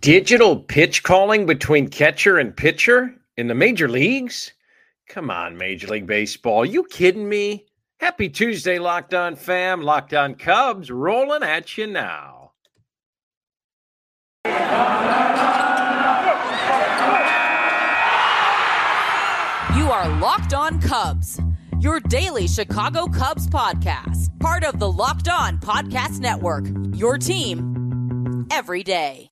Digital pitch calling between catcher and pitcher in the major leagues? Come on, Major League Baseball. You kidding me? Happy Tuesday, Locked On fam. Locked On Cubs rolling at you now. You are Locked On Cubs, your daily Chicago Cubs podcast, part of the Locked On Podcast Network, your team every day.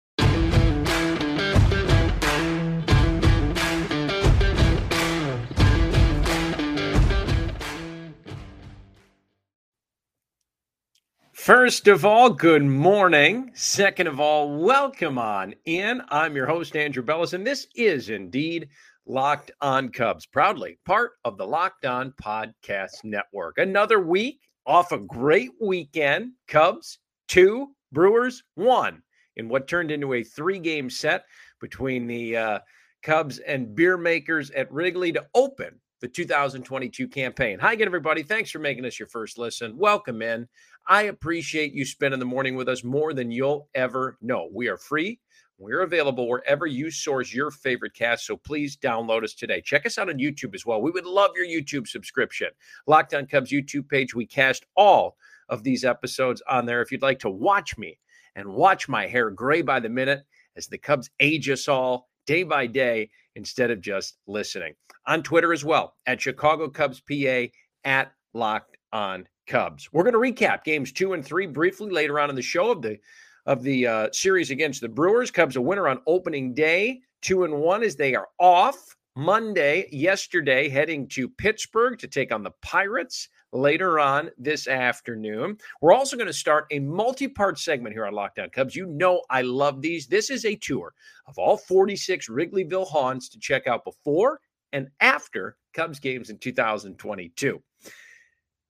First of all, good morning. Second of all, welcome on in. I'm your host, Andrew Bellis, and this is indeed Locked On Cubs, proudly part of the Locked On Podcast Network. Another week off a great weekend. Cubs, two, Brewers, one, in what turned into a three game set between the uh, Cubs and beer makers at Wrigley to open the 2022 campaign. Hi again, everybody. Thanks for making us your first listen. Welcome in. I appreciate you spending the morning with us more than you'll ever know. We are free. We're available wherever you source your favorite cast. So please download us today. Check us out on YouTube as well. We would love your YouTube subscription. Locked On Cubs YouTube page. We cast all of these episodes on there. If you'd like to watch me and watch my hair gray by the minute as the Cubs age us all day by day instead of just listening. On Twitter as well at Chicago Cubs PA at Locked On Cubs. We're going to recap games two and three briefly later on in the show of the of the uh, series against the Brewers. Cubs a winner on opening day, two and one as they are off Monday. Yesterday, heading to Pittsburgh to take on the Pirates later on this afternoon. We're also going to start a multi-part segment here on Locked On Cubs. You know I love these. This is a tour of all 46 Wrigleyville haunts to check out before and after Cubs games in 2022.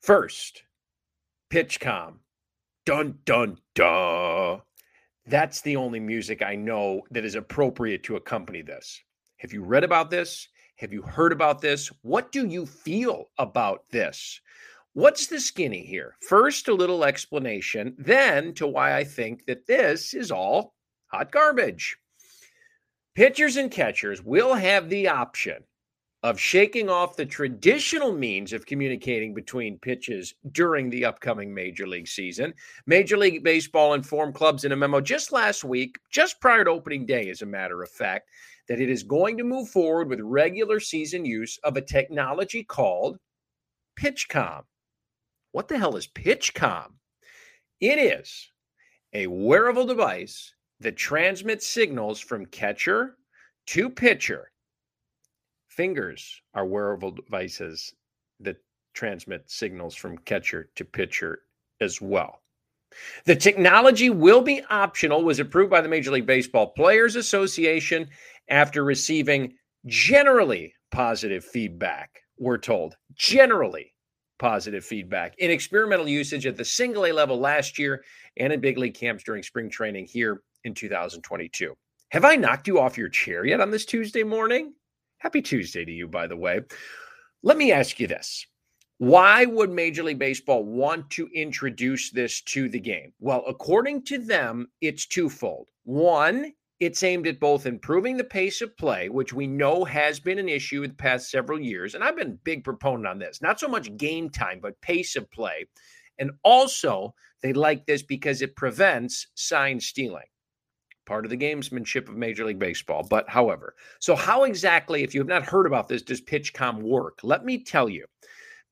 First, PitchCom. Dun, dun, dun. That's the only music I know that is appropriate to accompany this. Have you read about this? Have you heard about this? What do you feel about this? What's the skinny here? First, a little explanation, then to why I think that this is all hot garbage. Pitchers and catchers will have the option of shaking off the traditional means of communicating between pitches during the upcoming Major League season. Major League Baseball informed clubs in a memo just last week, just prior to opening day, as a matter of fact, that it is going to move forward with regular season use of a technology called PitchCom. What the hell is PitchCom? It is a wearable device that transmits signals from catcher to pitcher Fingers are wearable devices that transmit signals from catcher to pitcher as well. The technology will be optional, was approved by the Major League Baseball Players Association after receiving generally positive feedback, we're told. Generally positive feedback in experimental usage at the single A level last year and in big league camps during spring training here in 2022. Have I knocked you off your chair yet on this Tuesday morning? Happy Tuesday to you, by the way. Let me ask you this. Why would Major League Baseball want to introduce this to the game? Well, according to them, it's twofold. One, it's aimed at both improving the pace of play, which we know has been an issue in the past several years. And I've been a big proponent on this, not so much game time, but pace of play. And also, they like this because it prevents sign stealing part of the gamesmanship of Major League Baseball. But however, so how exactly, if you have not heard about this, does PitchCom work? Let me tell you.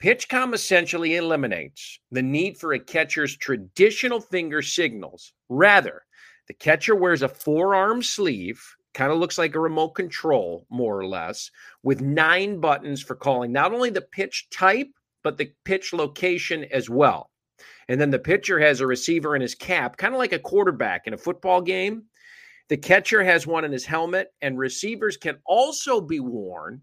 PitchCom essentially eliminates the need for a catcher's traditional finger signals. Rather, the catcher wears a forearm sleeve, kind of looks like a remote control, more or less, with nine buttons for calling not only the pitch type, but the pitch location as well. And then the pitcher has a receiver in his cap, kind of like a quarterback in a football game. The catcher has one in his helmet, and receivers can also be worn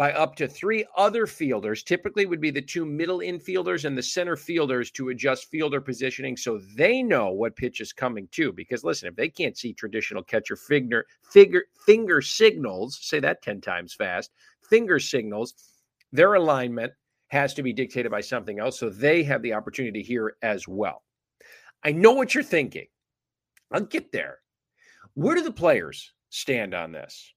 by up to three other fielders. Typically, would be the two middle infielders and the center fielders to adjust fielder positioning so they know what pitch is coming to. Because listen, if they can't see traditional catcher finger figure finger signals, say that ten times fast, finger signals, their alignment has to be dictated by something else, so they have the opportunity to hear as well. I know what you're thinking. I'll get there. Where do the players stand on this?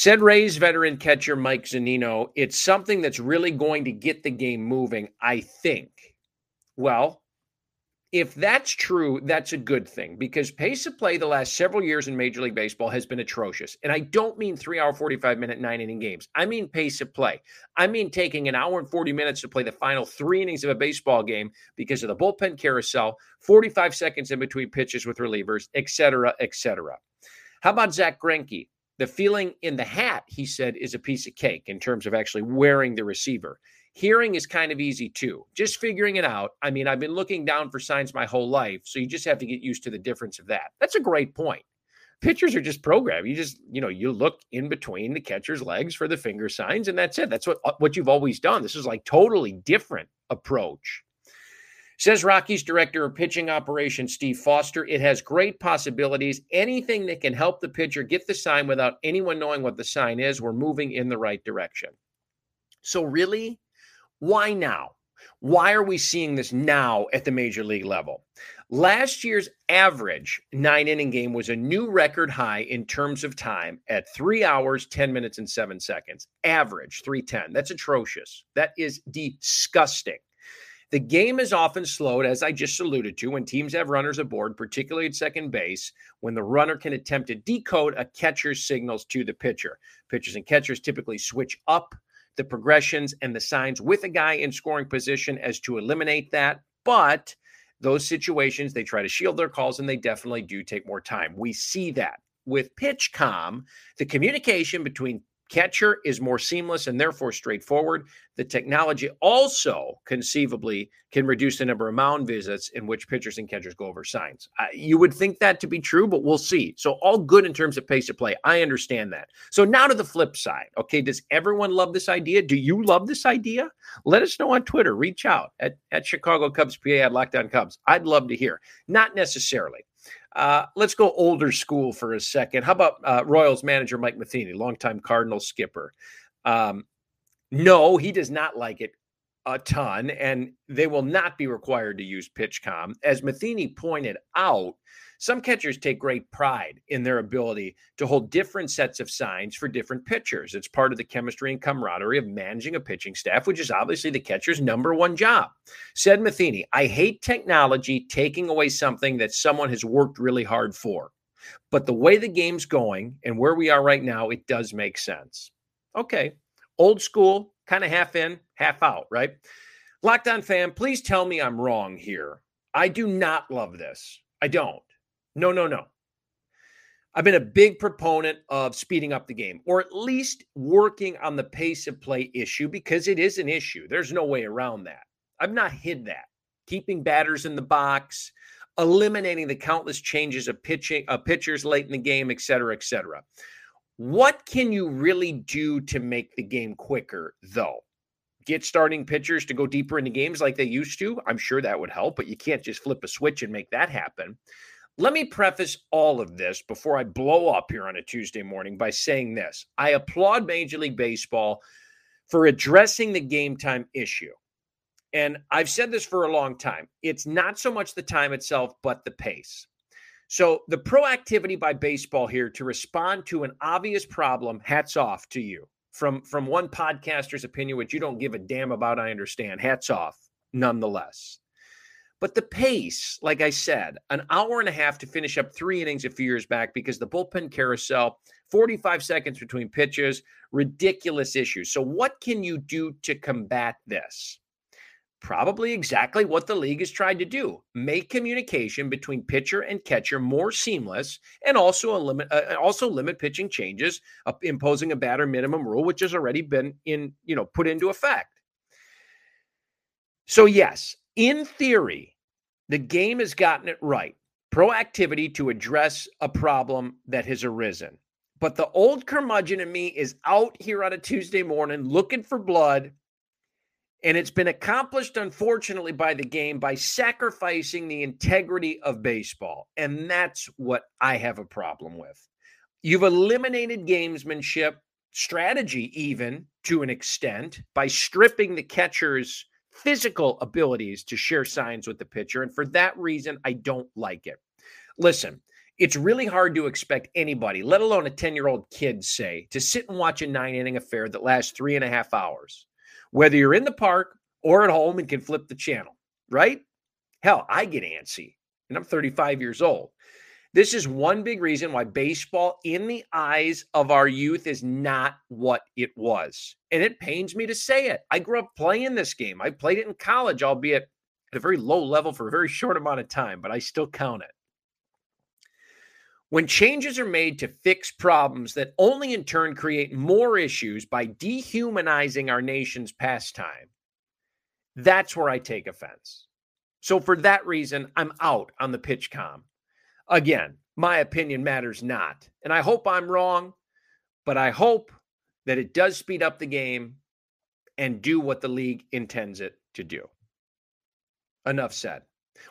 Said Rays veteran catcher Mike Zunino, it's something that's really going to get the game moving, I think. Well, if that's true, that's a good thing because pace of play the last several years in Major League Baseball has been atrocious. And I don't mean three hour, 45 minute, nine inning games. I mean pace of play. I mean taking an hour and 40 minutes to play the final three innings of a baseball game because of the bullpen carousel, 45 seconds in between pitches with relievers, et cetera, et cetera. How about Zack Greinke? The feeling in the hat, he said, is a piece of cake in terms of actually wearing the receiver. Hearing is kind of easy too. Just figuring it out. I mean, I've been looking down for signs my whole life, so you just have to get used to the difference of that. That's a great point. Pitchers are just programmed. You just, you know, you look in between the catcher's legs for the finger signs, and that's it. That's what uh, what you've always done. This is like totally different approach. Says Rockies director of pitching operations, Steve Foster. It has great possibilities. Anything that can help the pitcher get the sign without anyone knowing what the sign is, we're moving in the right direction. So, really, why now? Why are we seeing this now at the major league level? Last year's average nine inning game was a new record high in terms of time at three hours, 10 minutes, and seven seconds. Average 310. That's atrocious. That is disgusting. The game is often slowed, as I just alluded to, when teams have runners aboard, particularly at second base, when the runner can attempt to decode a catcher's signals to the pitcher. Pitchers and catchers typically switch up the progressions and the signs with a guy in scoring position as to eliminate that. But those situations, they try to shield their calls and they definitely do take more time. We see that. With PitchCom, the communication between Catcher is more seamless and therefore straightforward. The technology also conceivably can reduce the number of mound visits in which pitchers and catchers go over signs. Uh, you would think that to be true, but we'll see. So, all good in terms of pace of play. I understand that. So, now to the flip side. Okay. Does everyone love this idea? Do you love this idea? Let us know on Twitter. Reach out at, at Chicago Cubs PA at Locked On Cubs. I'd love to hear. Not necessarily. Uh, let's go older school for a second. How about uh, Royals manager Mike Matheny, longtime Cardinal skipper? Um, no, he does not like it a ton, and they will not be required to use PitchCom. As Matheny pointed out, some catchers take great pride in their ability to hold different sets of signs for different pitchers. It's part of the chemistry and camaraderie of managing a pitching staff, which is obviously the catcher's number one job. Said Matheny, I hate technology taking away something that someone has worked really hard for. But the way the game's going and where we are right now, it does make sense. Okay. Old school, kind of half in, half out, right? Locked on fam, please tell me I'm wrong here. I do not love this. I don't. No, no, no. I've been a big proponent of speeding up the game or at least working on the pace of play issue because it is an issue. There's no way around that. I've not hid that. Keeping batters in the box, eliminating the countless changes of pitching of pitchers late in the game, et cetera, et cetera. What can you really do to make the game quicker, though? Get starting pitchers to go deeper into games like they used to. I'm sure that would help, but you can't just flip a switch and make that happen. Let me preface all of this before I blow up here on a Tuesday morning by saying this. I applaud Major League Baseball for addressing the game time issue. And I've said this for a long time. It's not so much the time itself, but the pace. So, the proactivity by baseball here to respond to an obvious problem, hats off to you. From, from one podcaster's opinion, which you don't give a damn about, I understand. Hats off, nonetheless. But the pace, like I said, an hour and a half to finish up three innings a few years back because the bullpen carousel, 45 seconds between pitches, ridiculous issues. So, what can you do to combat this? Probably exactly what the league has tried to do make communication between pitcher and catcher more seamless and also, limit, uh, also limit pitching changes, uh, imposing a batter minimum rule, which has already been in, you know, put into effect. So, yes, in theory, the game has gotten it right. Proactivity to address a problem that has arisen. But the old curmudgeon in me is out here on a Tuesday morning looking for blood. And it's been accomplished, unfortunately, by the game by sacrificing the integrity of baseball. And that's what I have a problem with. You've eliminated gamesmanship, strategy, even to an extent, by stripping the catcher's physical abilities to share signs with the pitcher. And for that reason, I don't like it. Listen, it's really hard to expect anybody, let alone a 10 year old kid, say, to sit and watch a nine inning affair that lasts three and a half hours, whether you're in the park or at home and can flip the channel, right? Hell, I get antsy and I'm 35 years old. This is one big reason why baseball, in the eyes of our youth, is not what it was. And it pains me to say it. I grew up playing this game. I played it in college, albeit at a very low level for a very short amount of time, but I still count it. When changes are made to fix problems that only in turn create more issues by dehumanizing our nation's pastime, that's where I take offense. So, for that reason, I'm out on the PitchCom. Again, my opinion matters not. And I hope I'm wrong, but I hope that it does speed up the game and do what the league intends it to do. Enough said.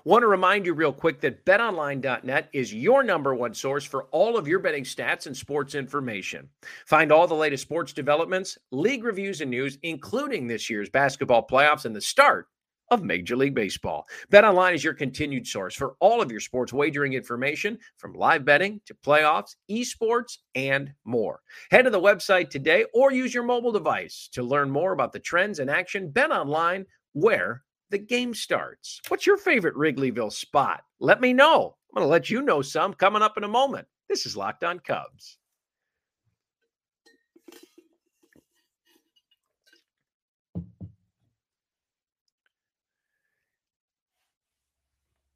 Want to remind you real quick that betonline.net is your number one source for all of your betting stats and sports information. Find all the latest sports developments, league reviews, and news, including this year's basketball playoffs and the start of Major League Baseball. BetOnline is your continued source for all of your sports wagering information from live betting to playoffs, esports, and more. Head to the website today or use your mobile device to learn more about the trends in action. BetOnline, where the game starts. What's your favorite Wrigleyville spot? Let me know. I'm going to let you know some coming up in a moment. This is Locked On Cubs.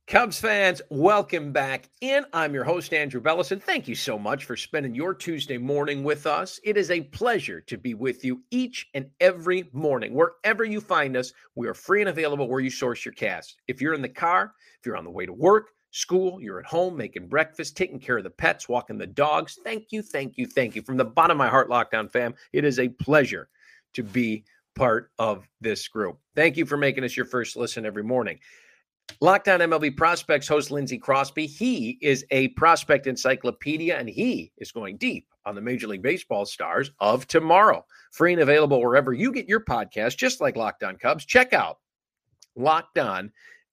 Cubs fans, welcome back in. I'm your host, Andrew Belleson. Thank you so much for spending your Tuesday morning with us. It is a pleasure to be with you each and every morning. Wherever you find us, we are free and available where you source your cast. If you're in the car, if you're on the way to work, school, you're at home making breakfast, taking care of the pets, walking the dogs, thank you, thank you, thank you. From the bottom of my heart, Locked On fam, it is a pleasure to be part of this group. Thank you for making us your first listen every morning. Locked On MLB Prospects host Lindsey Crosby. He is a prospect encyclopedia and he is going deep on the Major League Baseball stars of tomorrow. Free and available wherever you get your podcast, just like Locked On Cubs. Check out Locked On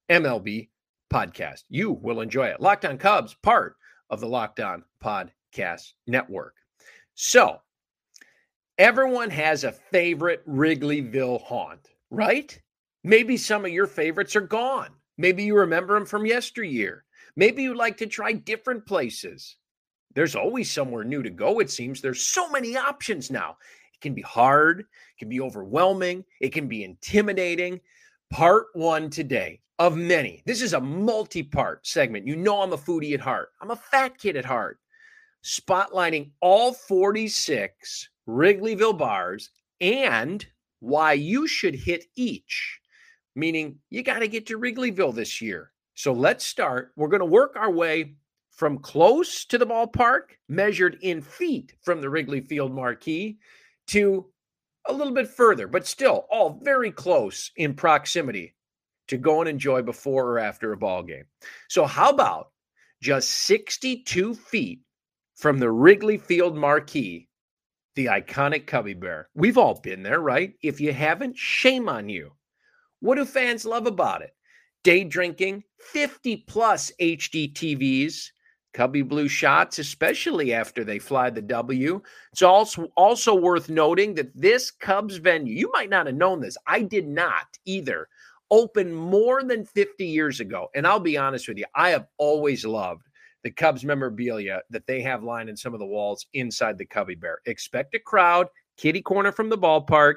MLB Podcast. You will enjoy it. Locked On Cubs, part of the Lockdown Podcast Network. So, everyone has a favorite Wrigleyville haunt, right? Maybe some of your favorites are gone. Maybe you remember them from yesteryear. Maybe you'd like to try different places. There's always somewhere new to go, it seems. There's so many options now. It can be hard, it can be overwhelming, it can be intimidating. Part one today of many. This is a multi part segment. You know, I'm a foodie at heart, I'm a fat kid at heart. Spotlighting all 46 Wrigleyville bars and why you should hit each meaning you got to get to Wrigleyville this year. So let's start. We're going to work our way from close to the ballpark, measured in feet from the Wrigley Field marquee, to a little bit further, but still all very close in proximity to go and enjoy before or after a ball game. So how about just 62 feet from the Wrigley Field marquee, the iconic Cubby Bear? We've all been there, right? If you haven't, shame on you. What do fans love about it? Day drinking, 50 plus HD TVs, Cubby Blue shots, especially after they fly the W. It's also also worth noting that this Cubs venue, you might not have known this. I did not either. Opened more than 50 years ago. And I'll be honest with you, I have always loved the Cubs memorabilia that they have lined in some of the walls inside the Cubby Bear. Expect a crowd, kitty corner from the ballpark.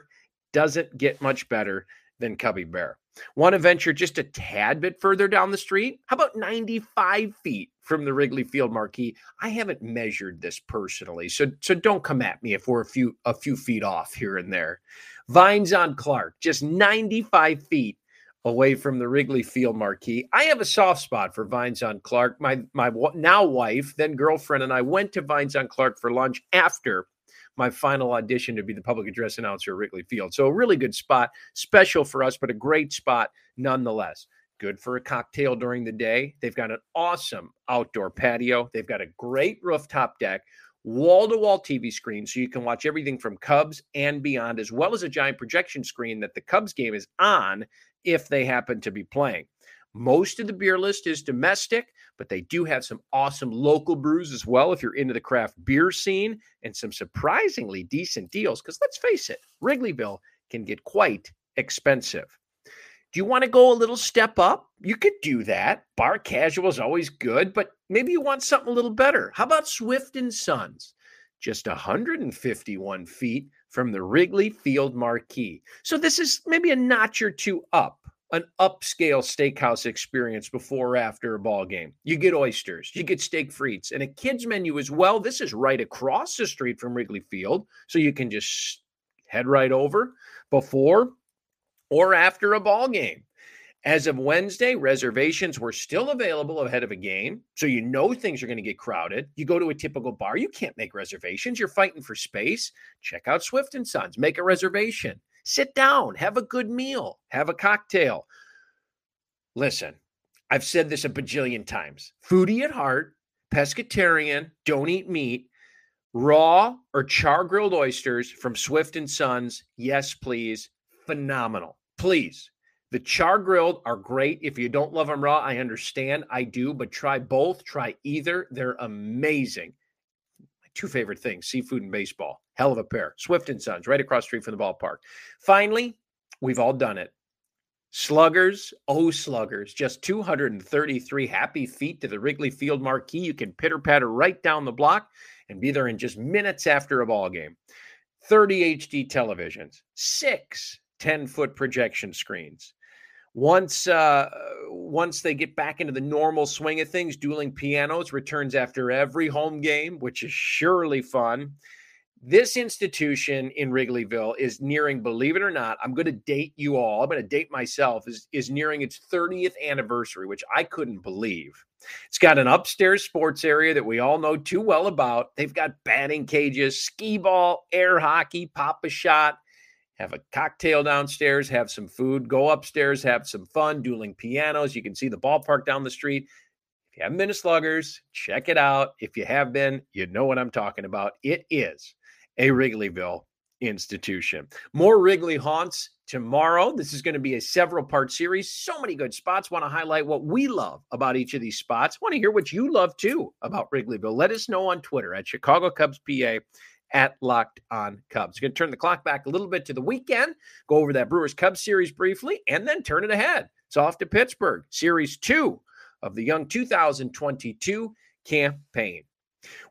Doesn't get much better than Cubby Bear. Want to venture just a tad bit further down the street? How about 95 feet from the Wrigley Field marquee? I haven't measured this personally, so so don't come at me if we're a few a few feet off here and there. Vines on Clark, just 95 feet away from the Wrigley Field marquee. I have a soft spot for Vines on Clark. My my now wife, then girlfriend, and I went to Vines on Clark for lunch after my final audition to be the public address announcer at Wrigley Field. So a really good spot, special for us, but a great spot nonetheless. Good for a cocktail during the day. They've got an awesome outdoor patio. They've got a great rooftop deck, wall to wall TV screen, so you can watch everything from Cubs and beyond, as well as a giant projection screen that the Cubs game is on if they happen to be playing. Most of the beer list is domestic, but they do have some awesome local brews as well if you're into the craft beer scene and some surprisingly decent deals. Because let's face it, Wrigleyville can get quite expensive. Do you want to go a little step up? You could do that. Bar casual is always good, but maybe you want something a little better. How about Swift and Sons? Just 151 feet from the Wrigley Field marquee. So this is maybe a notch or two up, an upscale steakhouse experience before or after a ball game. You get oysters, you get steak frites, and a kids menu as well. This is right across the street from Wrigley Field, so you can just head right over before or after a ball game. As of Wednesday, reservations were still available ahead of a game. So you know things are going to get crowded. You go to a typical bar, you can't make reservations. You're fighting for space. Check out Swift and Sons, make a reservation. Sit down, have a good meal, have a cocktail. Listen, I've said this a bajillion times. Foodie at heart, pescatarian, don't eat meat, raw or char grilled oysters from Swift and Sons. Yes, please. Phenomenal please. The char grilled are great. If you don't love them raw, I understand. I do, but try both. Try either. They're amazing. My two favorite things seafood and baseball. Hell of a pair. Swift and Sons, right across street from the ballpark. Finally, we've all done it. Sluggers, oh, sluggers, just 233 happy feet to the Wrigley Field marquee. You can pitter patter right down the block and be there in just minutes after a ball game. 30 HD televisions, six 10 foot projection screens. Once uh, once they get back into the normal swing of things, dueling pianos returns after every home game, which is surely fun. This institution in Wrigleyville is nearing, believe it or not, I'm going to date you all. I'm going to date myself, is, is nearing its 30th anniversary, which I couldn't believe. It's got an upstairs sports area that we all know too well about. They've got batting cages, skee ball, air hockey, pop a shot, have a cocktail downstairs, have some food, go upstairs, have some fun, dueling pianos. You can see the ballpark down the street. If you haven't been to Sluggers, check it out. If you have been, you know what I'm talking about. It is a Wrigleyville institution. More Wrigley haunts tomorrow. This is going to be a several part series. So many good spots. Want to highlight what we love about each of these spots. Want to hear what you love too about Wrigleyville. Let us know on Twitter at Chicago Cubs PA at Locked On Cubs. Going to turn the clock back a little bit to the weekend, go over that Brewers Cubs series briefly, and then turn it ahead. It's off to Pittsburgh, series two of the young 2022 campaign.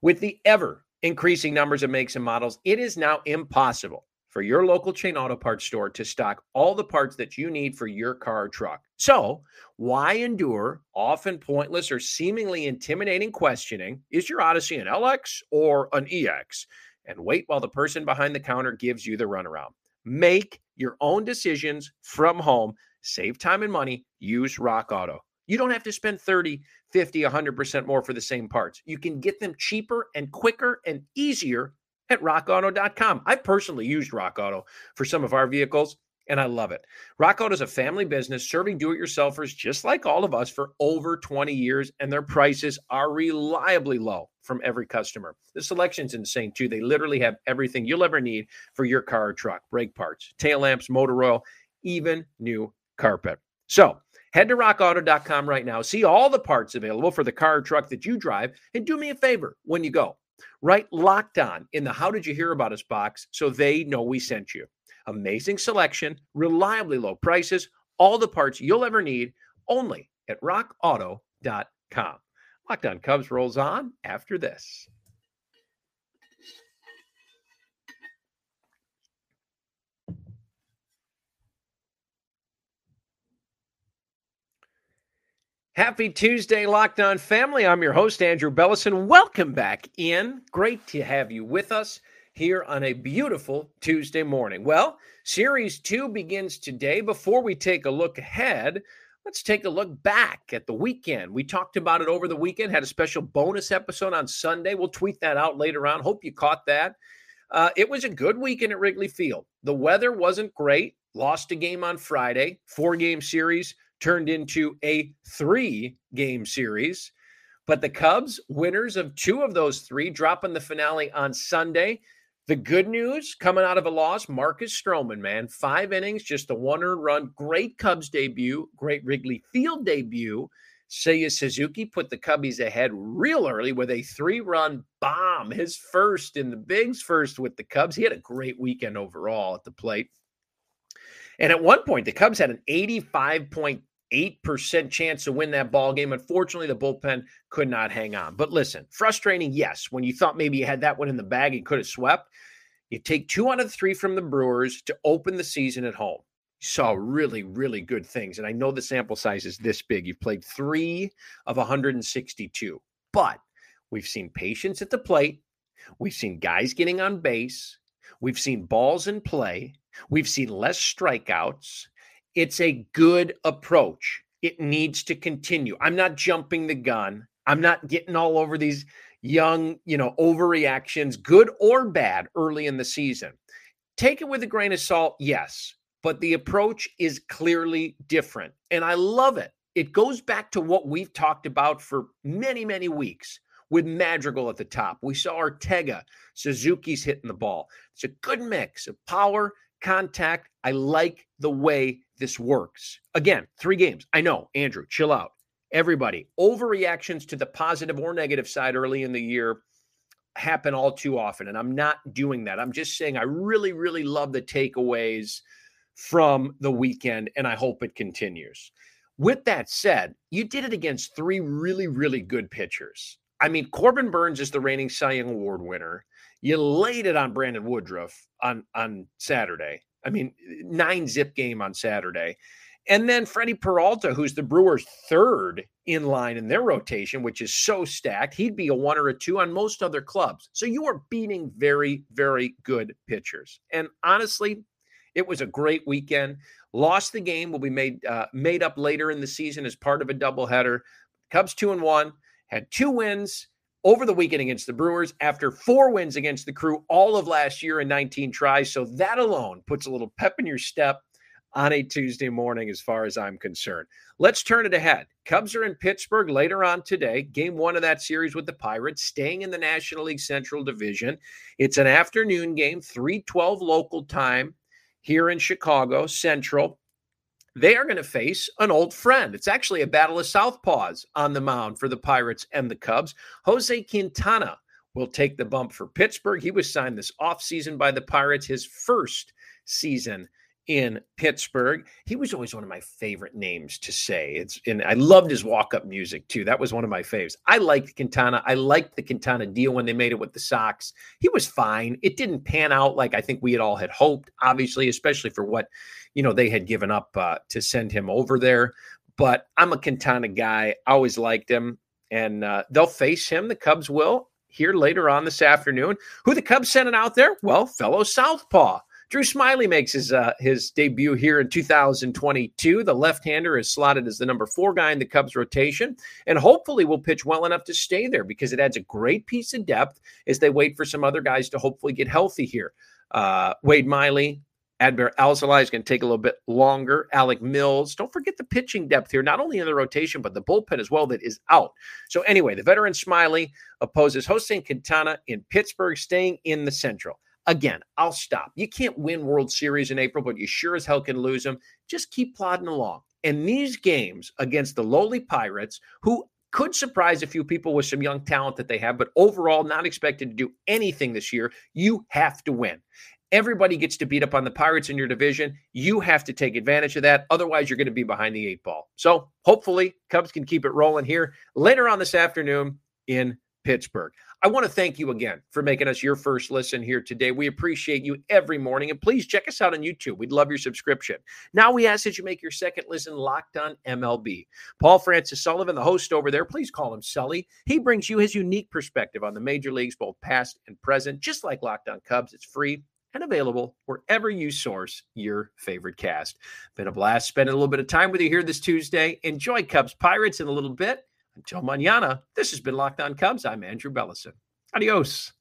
With the ever increasing numbers of makes and models, it is now impossible for your local chain auto parts store to stock all the parts that you need for your car or truck. So, why endure often pointless or seemingly intimidating questioning? Is your Odyssey an LX or an EX? and wait while the person behind the counter gives you the runaround. Make your own decisions from home. Save time and money. Use Rock Auto. You don't have to spend 30, 50, 100% more for the same parts. You can get them cheaper and quicker and easier at rockauto.com. I personally used Rock Auto for some of our vehicles and I love it. Rock Auto is a family business serving do it yourselfers just like all of us for over 20 years, and their prices are reliably low from every customer. The selection's insane too. They literally have everything you'll ever need for your car or truck brake parts, tail lamps, motor oil, even new carpet. So, Head to rockauto.com right now. See all the parts available for the car or truck that you drive. And do me a favor when you go. Write locked on in the How Did You Hear About Us box so they know we sent you. Amazing selection, reliably low prices, all the parts you'll ever need only at rockauto.com. Locked on Cubs rolls on after this. Happy Tuesday, Locked On Family. I'm your host, Andrew Belleson. Welcome back in. Great to have you with us here on a beautiful Tuesday morning. Well, Series 2 begins today. Before we take a look ahead, let's take a look back at the weekend. We talked about it over the weekend, had a special bonus episode on Sunday. We'll tweet that out later on. Hope you caught that. Uh, it was a good weekend at Wrigley Field. The weather wasn't great. Lost a game on Friday. Four game series turned into a three game series. But the Cubs, winners of two of those three, dropping the finale on Sunday. The good news coming out of a loss, Marcus Stroman, man, five innings, just a one run. Great Cubs debut, great Wrigley Field debut. Seiya Suzuki put the Cubbies ahead real early with a three run bomb, his first in the bigs, first with the Cubs. He had a great weekend overall at the plate. And at one point, the Cubs had an 85.8% chance to win that ball game. Unfortunately, the bullpen could not hang on. But listen, frustrating, yes. When you thought maybe you had that one in the bag and could have swept, you take two out of three from the Brewers to open the season at home You saw really, really good things. And I know the sample size is this big. You've played three of 162, but we've seen patience at the plate. We've seen guys getting on base. We've seen balls in play. We've seen less strikeouts. It's a good approach. It needs to continue. I'm not jumping the gun. I'm not getting all over these young, you know, overreactions, good or bad, early in the season. Take it with a grain of salt, yes but the approach is clearly different. And I love it. It goes back to what we've talked about for many, many weeks with Madrigal at the top. We saw Ortega, Suzuki's hitting the ball. It's a good mix of power, contact. I like the way this works. Again, three games. I know, Andrew, chill out. Everybody, overreactions to the positive or negative side early in the year happen all too often. And I'm not doing that. I'm just saying I really, really love the takeaways from the weekend, and I hope it continues. With that said, you did it against three really, really good pitchers. I mean, Corbin Burnes is the reigning Cy Young Award winner. You laid it on Brandon Woodruff on on Saturday. I mean, nine zip game on Saturday. And then Freddie Peralta, who's the Brewers' third in line in their rotation, which is so stacked, he'd be a one or a two on most other clubs. So you are beating very, very good pitchers. And honestly, it was a great weekend. Lost the game will be made uh, made up later in the season as part of a doubleheader. Cubs two and one had two wins over the weekend against the Brewers after four wins against the Crew all of last year in 19 tries. So that alone puts a little pep in your step on a Tuesday morning, as far as I'm concerned. Let's turn it ahead. Cubs are in Pittsburgh later on today, game one of that series with the Pirates, staying in the National League Central Division. It's an afternoon game, 312 local time here in Chicago Central. They are going to face an old friend. It's actually a battle of southpaws on the mound for the Pirates and the Cubs. Jose Quintana will take the bump for Pittsburgh. He was signed this offseason by the Pirates, his first season in Pittsburgh. He was always one of my favorite names to say. It's and I loved his walk-up music too. That was one of my faves. I liked Quintana. I liked the Quintana deal when they made it with the Sox. He was fine. It didn't pan out like I think we had all had hoped, obviously, especially for what you know they had given up uh, to send him over there. But I'm a Quintana guy. I always liked him, and uh, they'll face him. The Cubs will here later on this afternoon. Who the Cubs sending out there? Well, fellow Southpaw. Drew Smyly makes his uh, his debut here in 2022. The left-hander is slotted as the number four guy in the Cubs rotation, and hopefully will pitch well enough to stay there because it adds a great piece of depth as they wait for some other guys to hopefully get healthy here. Uh, Wade Miley, Adbert Alzolay is going to take a little bit longer. Alec Mills. Don't forget the pitching depth here, not only in the rotation, but the bullpen as well that is out. So, anyway, the veteran Smyly opposes Jose Quintana in Pittsburgh, staying in the Central. Again, I'll stop. You can't win World Series in April, but you sure as hell can lose them. Just keep plodding along. And these games against the lowly Pirates, who could surprise a few people with some young talent that they have, but overall not expected to do anything this year, you have to win. Everybody gets to beat up on the Pirates in your division. You have to take advantage of that. Otherwise, you're going to be behind the eight ball. So hopefully, Cubs can keep it rolling here later on this afternoon in Pittsburgh. I want to thank you again for making us your first listen here today. We appreciate you every morning. And please check us out on YouTube. We'd love your subscription. Now we ask that you make your second listen locked on MLB. Paul Francis Sullivan, the host over there, please call him Sully. He brings you his unique perspective on the major leagues, both past and present, just like Locked On Cubs. It's free and available wherever you source your favorite cast. Been a blast spending a little bit of time with you here this Tuesday. Enjoy Cubs Pirates in a little bit. Until mañana, this has been Locked On Cubs. I'm Andrew Belleson. Adios.